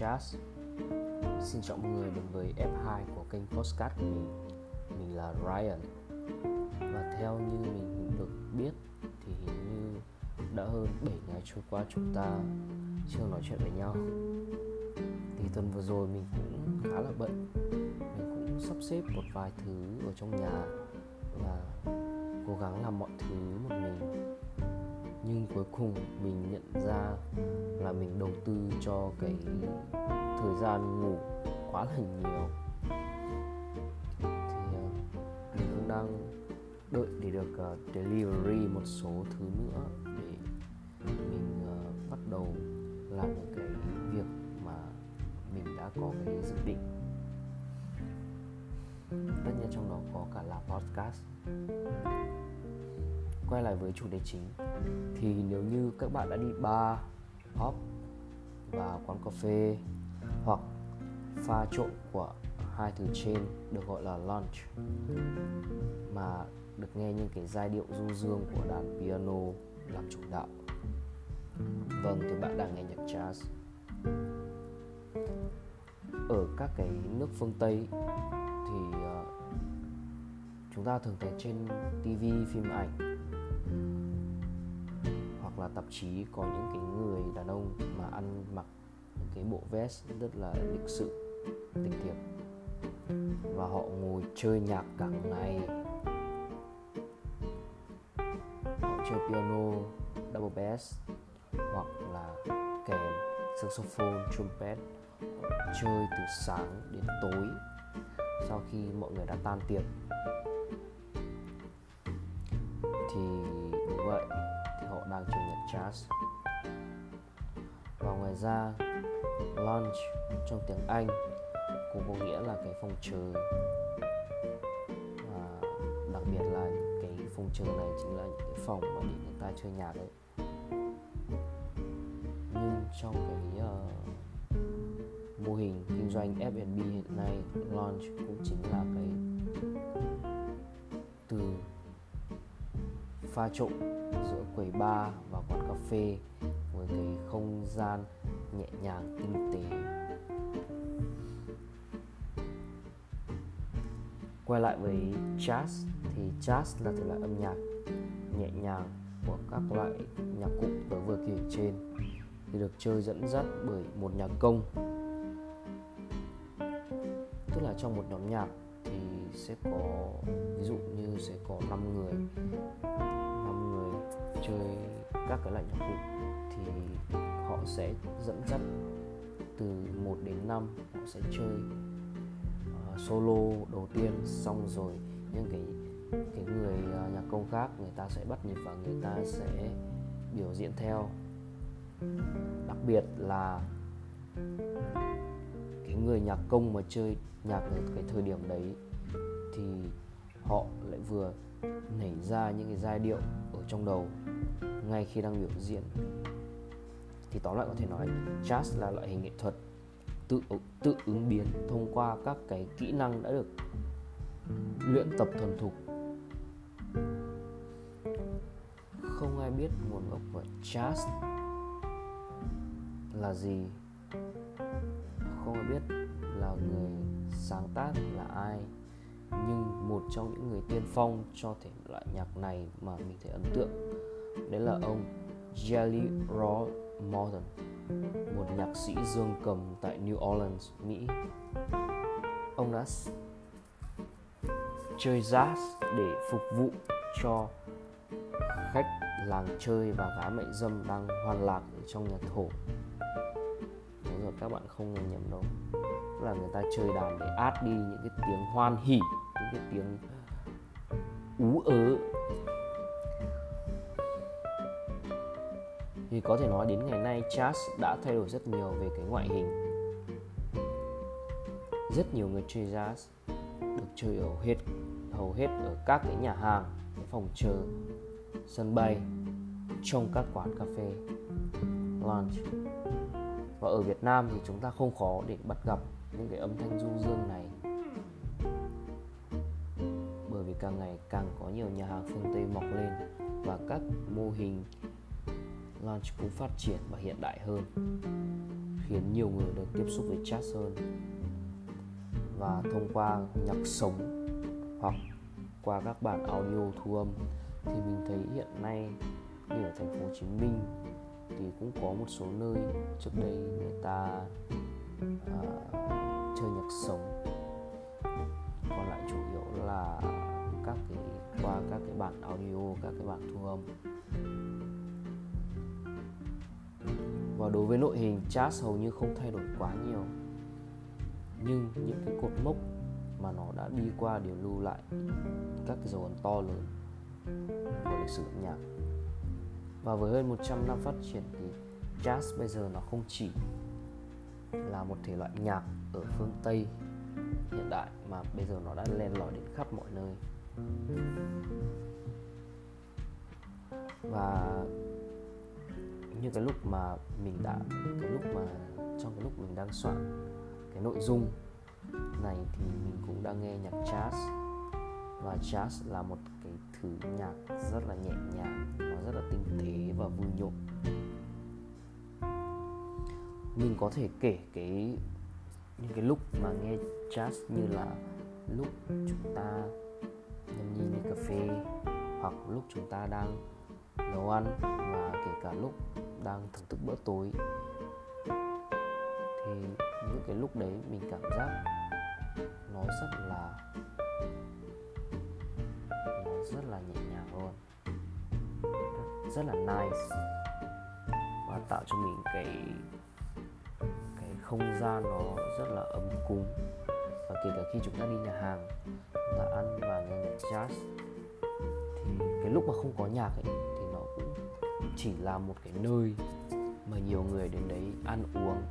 Jazz. Xin chào mọi người đến với F2 của kênh Postcard của mình. Mình là Ryan. Và theo như mình được biết thì hình như đã hơn 7 ngày trôi qua chúng ta chưa nói chuyện với nhau. Thì tuần vừa rồi mình cũng khá là bận. Mình cũng sắp xếp một vài thứ ở trong nhà Và cố gắng làm mọi thứ một mình nhưng cuối cùng mình nhận ra là mình đầu tư cho cái thời gian ngủ quá là nhiều. Thì uh, mình cũng đang đợi để được uh, delivery một số thứ nữa để mình uh, bắt đầu làm những cái việc mà mình đã có cái dự định. Tất nhiên trong đó có cả là podcast quay lại với chủ đề chính. Thì nếu như các bạn đã đi bar, pub và quán cà phê hoặc pha trộn của hai từ trên được gọi là lunch mà được nghe những cái giai điệu du dương của đàn piano làm chủ đạo. Vâng thì bạn đang nghe nhạc jazz. Ở các cái nước phương tây thì uh, chúng ta thường thấy trên tv phim ảnh là tạp chí có những cái người đàn ông mà ăn mặc những cái bộ vest rất là lịch sự lịch thiệp. Và họ ngồi chơi nhạc cả ngày. Họ chơi piano, double bass, hoặc là kèn saxophone, trumpet. Họ chơi từ sáng đến tối sau khi mọi người đã tan tiệc. Jazz và ngoài ra lounge trong tiếng Anh cũng có nghĩa là cái phòng chờ. Và đặc biệt là cái phòng chờ này chính là những cái phòng mà để người ta chơi nhạc đấy nhưng trong cái uh, mô hình kinh doanh F&B hiện nay launch cũng chính là cái từ pha trộn giữa quầy bar phê với cái không gian nhẹ nhàng, tinh tế. Quay lại với jazz, thì jazz là thể loại âm nhạc nhẹ nhàng của các loại nhạc cụ tớ vừa kể trên, thì được chơi dẫn dắt bởi một nhạc công. Tức là trong một nhóm nhạc thì sẽ có, ví dụ như sẽ có 5 người 5 người chơi các cái loại nhạc cụ thì họ sẽ dẫn dắt từ 1 đến 5 họ sẽ chơi uh, solo đầu tiên xong rồi những cái cái người uh, nhạc công khác người ta sẽ bắt nhịp và người ta sẽ biểu diễn theo. Đặc biệt là cái người nhạc công mà chơi nhạc ở cái thời điểm đấy thì họ lại vừa nảy ra những cái giai điệu ở trong đầu ngay khi đang biểu diễn. Thì tóm lại có thể nói, jazz là loại hình nghệ thuật tự tự ứng biến thông qua các cái kỹ năng đã được luyện tập thuần thục. Không ai biết nguồn gốc của jazz là gì. Không ai biết là người sáng tác là ai nhưng một trong những người tiên phong cho thể loại nhạc này mà mình thấy ấn tượng đấy là ông Jelly Roll Morton một nhạc sĩ dương cầm tại New Orleans, Mỹ. Ông đã chơi jazz để phục vụ cho khách làng chơi và gái mại dâm đang hoàn lạc ở trong nhà thổ. Đúng rồi các bạn không nhầm đâu là người ta chơi đàn để át đi những cái tiếng hoan hỉ, những cái tiếng ú ớ. Thì có thể nói đến ngày nay jazz đã thay đổi rất nhiều về cái ngoại hình. Rất nhiều người chơi jazz được chơi ở hết, hầu hết ở các cái nhà hàng, cái phòng chờ, sân bay, trong các quán cà phê, lounge. Và ở Việt Nam thì chúng ta không khó để bắt gặp những cái âm thanh du dương này. Bởi vì càng ngày càng có nhiều nhà hàng phương Tây mọc lên và các mô hình lounge cũng phát triển và hiện đại hơn, khiến nhiều người được tiếp xúc với jazz hơn. Và thông qua nhạc sống hoặc qua các bản audio thu âm thì mình thấy hiện nay như ở thành phố Hồ Chí Minh thì cũng có một số nơi trước đây người ta uh, chơi nhạc sống. Còn lại chủ yếu là các cái qua các cái bản audio các cái bản thu âm. Và đối với nội hình jazz hầu như không thay đổi quá nhiều. Nhưng những cái cột mốc mà nó đã đi qua đều lưu lại các cái dấu ấn to lớn của lịch sử âm nhạc. Và với hơn 100 năm phát triển thì jazz bây giờ nó không chỉ là một thể loại nhạc ở phương Tây hiện đại mà bây giờ nó đã len lỏi đến khắp mọi nơi. Và như cái lúc mà mình đã, cái lúc mà, trong cái lúc mình đang soạn cái nội dung này thì mình cũng đang nghe nhạc jazz. Và jazz là một cái thứ nhạc rất là nhẹ nhàng, nó rất là tinh tế và vui nhộn mình có thể kể cái, những cái lúc mà nghe jazz như là lúc chúng ta nhâm nhi ly cà phê, hoặc lúc chúng ta đang nấu ăn, và kể cả lúc đang thưởng thức bữa tối. Thì những cái lúc đấy mình cảm giác nó rất là, nó rất là nhẹ nhàng luôn rất là nice. Và tạo cho mình cái cái không gian nó rất là ấm cúng. Và kể cả khi chúng ta đi nhà hàng, chúng ta ăn và nghe nhạc jazz, thì cái lúc mà không có nhạc ấy, thì nó cũng chỉ là một cái nơi mà nhiều người đến đấy ăn uống.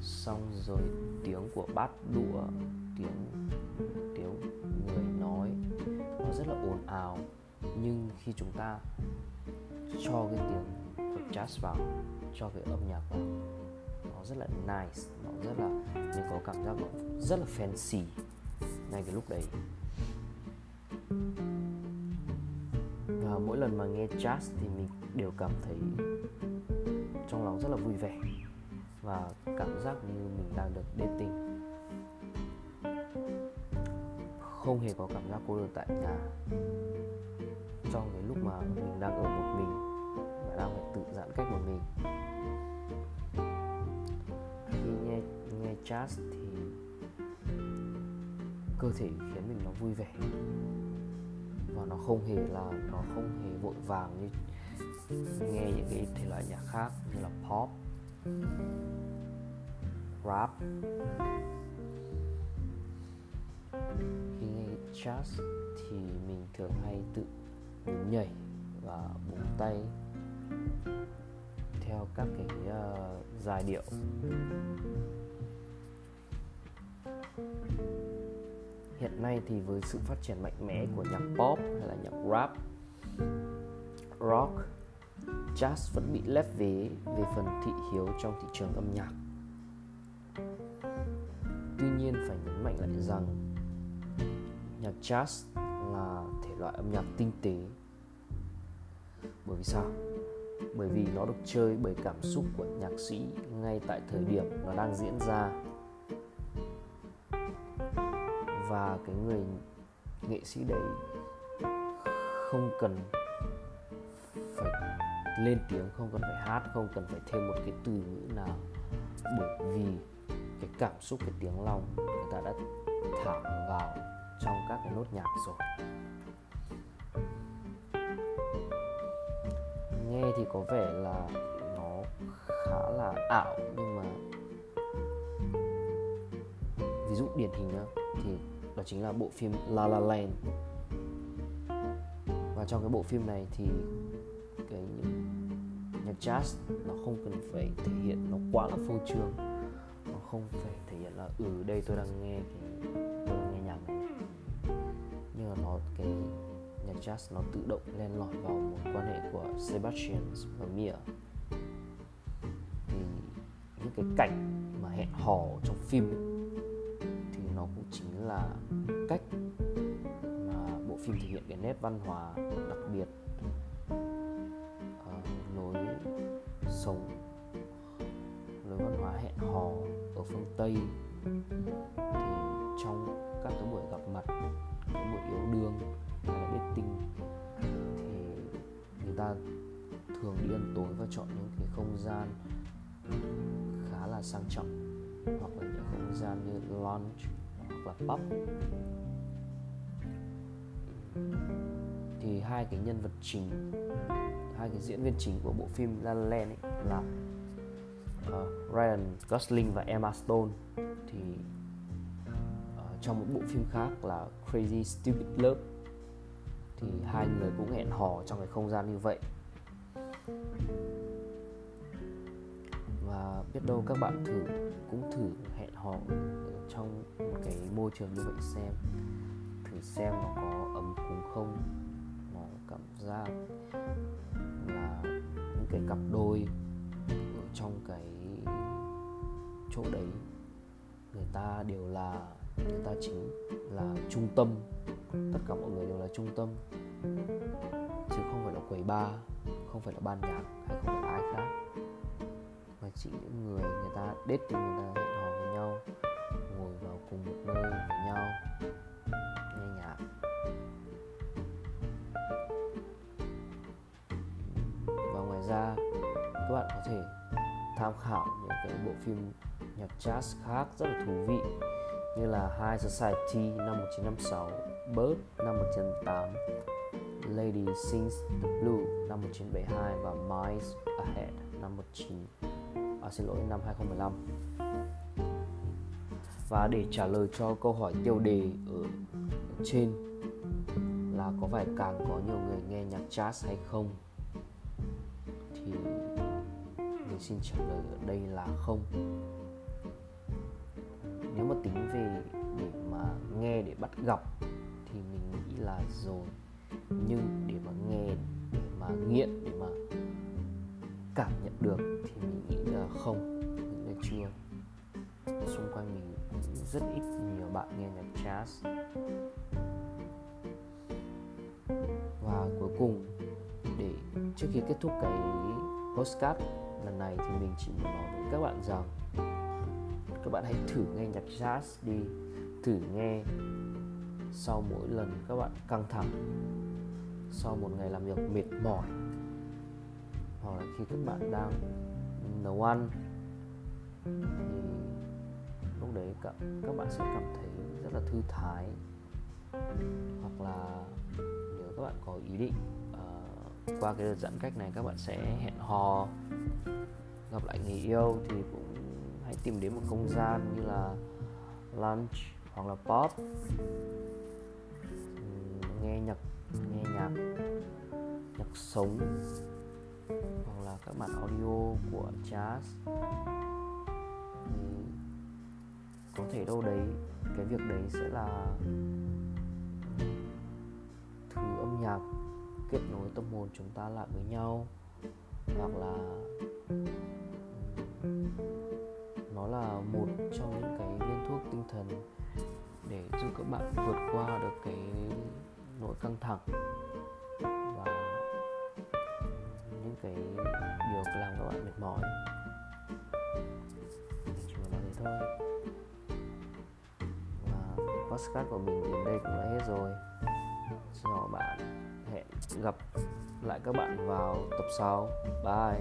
Xong rồi tiếng của bát đũa, tiếng tiếng người nói, nó rất là ồn ào. Nhưng khi chúng ta cho cái tiếng của jazz vào, cho cái âm nhạc vào nó rất là nice, nó rất là, mình có cảm giác nó rất là fancy ngay cái lúc đấy. Và mỗi lần mà nghe jazz thì mình đều cảm thấy trong lòng rất là vui vẻ và cảm giác như mình đang được dating. Không hề có cảm giác cô đơn tại nhà. Trong cái lúc mà mình đang ở một mình và đang phải tự giãn cách một mình. Jazz thì cơ thể khiến mình nó vui vẻ. Và nó không hề là nó không hề vội vàng như nghe những cái thể loại nhạc khác như là pop rap. Khi nghe jazz thì mình thường hay tự nhún nhảy và búng tay theo các cái uh, giai điệu. Hiện nay thì với sự phát triển mạnh mẽ của nhạc pop hay là nhạc rap, rock, jazz vẫn bị lép vế về phần thị hiếu trong thị trường âm nhạc. Tuy nhiên phải nhấn mạnh lại rằng nhạc jazz là thể loại âm nhạc tinh tế. Bởi vì sao? Bởi vì nó được chơi bởi cảm xúc của nhạc sĩ ngay tại thời điểm nó đang diễn ra và cái người nghệ sĩ đấy không cần phải lên tiếng, không cần phải hát, không cần phải thêm một cái từ ngữ nào. Bởi vì cái cảm xúc, cái tiếng lòng người ta đã thả vào trong các cái nốt nhạc rồi. Nghe thì có vẻ là nó khá là ảo, nhưng mà ví dụ điển hình nhá đó chính là bộ phim La La Land. Và trong cái bộ phim này thì cái nhạc jazz nó không cần phải thể hiện nó quá là phô trương. Nó không phải thể hiện là ừ đây tôi đang nghe cái tôi đang nghe nhạc này. Nhưng mà nó cái nhạc jazz nó tự động len lỏi vào một quan hệ của Sebastian và Mia. Thì những cái cảnh mà hẹn hò trong phim ấy, nó cũng chính là cách mà bộ phim thể hiện cái nét văn hóa đặc biệt uh, lối sống lối văn hóa hẹn hò ở phương tây. Thì trong các cái buổi gặp mặt cái buổi yêu đương hay là dating thì người ta thường đi ăn tối và chọn những cái không gian khá là sang trọng hoặc là những không gian như lounge hoặc là pop thì hai cái nhân vật chính hai cái diễn viên chính của bộ phim La La Land ấy là uh, Ryan Gosling và Emma Stone. Thì uh, trong một bộ phim khác là Crazy Stupid Love. Thì hai người cũng hẹn hò trong cái không gian như vậy. Và biết đâu các bạn thử cũng thử hẹn hò trong một cái môi trường như vậy xem, thử xem nó có ấm cúng không, nó cảm giác là những cái cặp đôi ở trong cái chỗ đấy, người ta đều là, người ta chính là trung tâm, tất cả mọi người đều là trung tâm. Chứ không phải là quầy bar, không phải là ban nhạc, hay không phải ai khác. Mà chỉ những người người ta dating người ta cùng một nơi với nhau. Nghe nhạc. Và ngoài ra các bạn có thể tham khảo những cái bộ phim nhạc jazz khác rất là thú vị như là High Society năm 1956, Bird năm 1958, Lady Sings the Blue năm 1972 và Miles Ahead năm 19 à, xin lỗi năm 2015 và để trả lời cho câu hỏi tiêu đề ở, trên là có phải càng có nhiều người nghe nhạc jazz hay không? Thì mình xin trả lời ở đây là không. Nếu mà tính về để mà nghe để bắt gặp thì mình nghĩ là rồi. Nhưng để mà nghe để mà nghiện để mà cảm nhận được thì mình nghĩ là không. Nghĩ là chưa? Xung quanh mình rất ít nhiều bạn nghe nhạc jazz. Và cuối cùng, để trước khi kết thúc cái postcard lần này thì mình chỉ muốn nói với các bạn rằng các bạn hãy thử nghe nhạc jazz đi. Thử nghe sau mỗi lần các bạn căng thẳng, sau một ngày làm việc mệt mỏi, hoặc là khi các bạn đang nấu ăn, thì lúc đấy các, các bạn sẽ cảm thấy rất là thư thái. Hoặc là nếu các bạn có ý định uh, qua cái đợt giãn cách này các bạn sẽ hẹn hò gặp lại người yêu thì cũng hãy tìm đến một không gian như là lunch hoặc là pop nghe nhạc nghe nhạc nhạc sống hoặc là các bản audio của jazz có thể đâu đấy, cái việc đấy sẽ là thứ âm nhạc kết nối tâm hồn chúng ta lại với nhau, hoặc là, nó là một trong những cái viên thuốc tinh thần để giúp các bạn vượt qua được cái nỗi căng thẳng và những cái điều làm các bạn mệt mỏi. Chỉ muốn nói thế thôi podcast của mình đến đây cũng đã hết rồi. Xin chào bạn, hẹn gặp lại các bạn vào tập sau bye.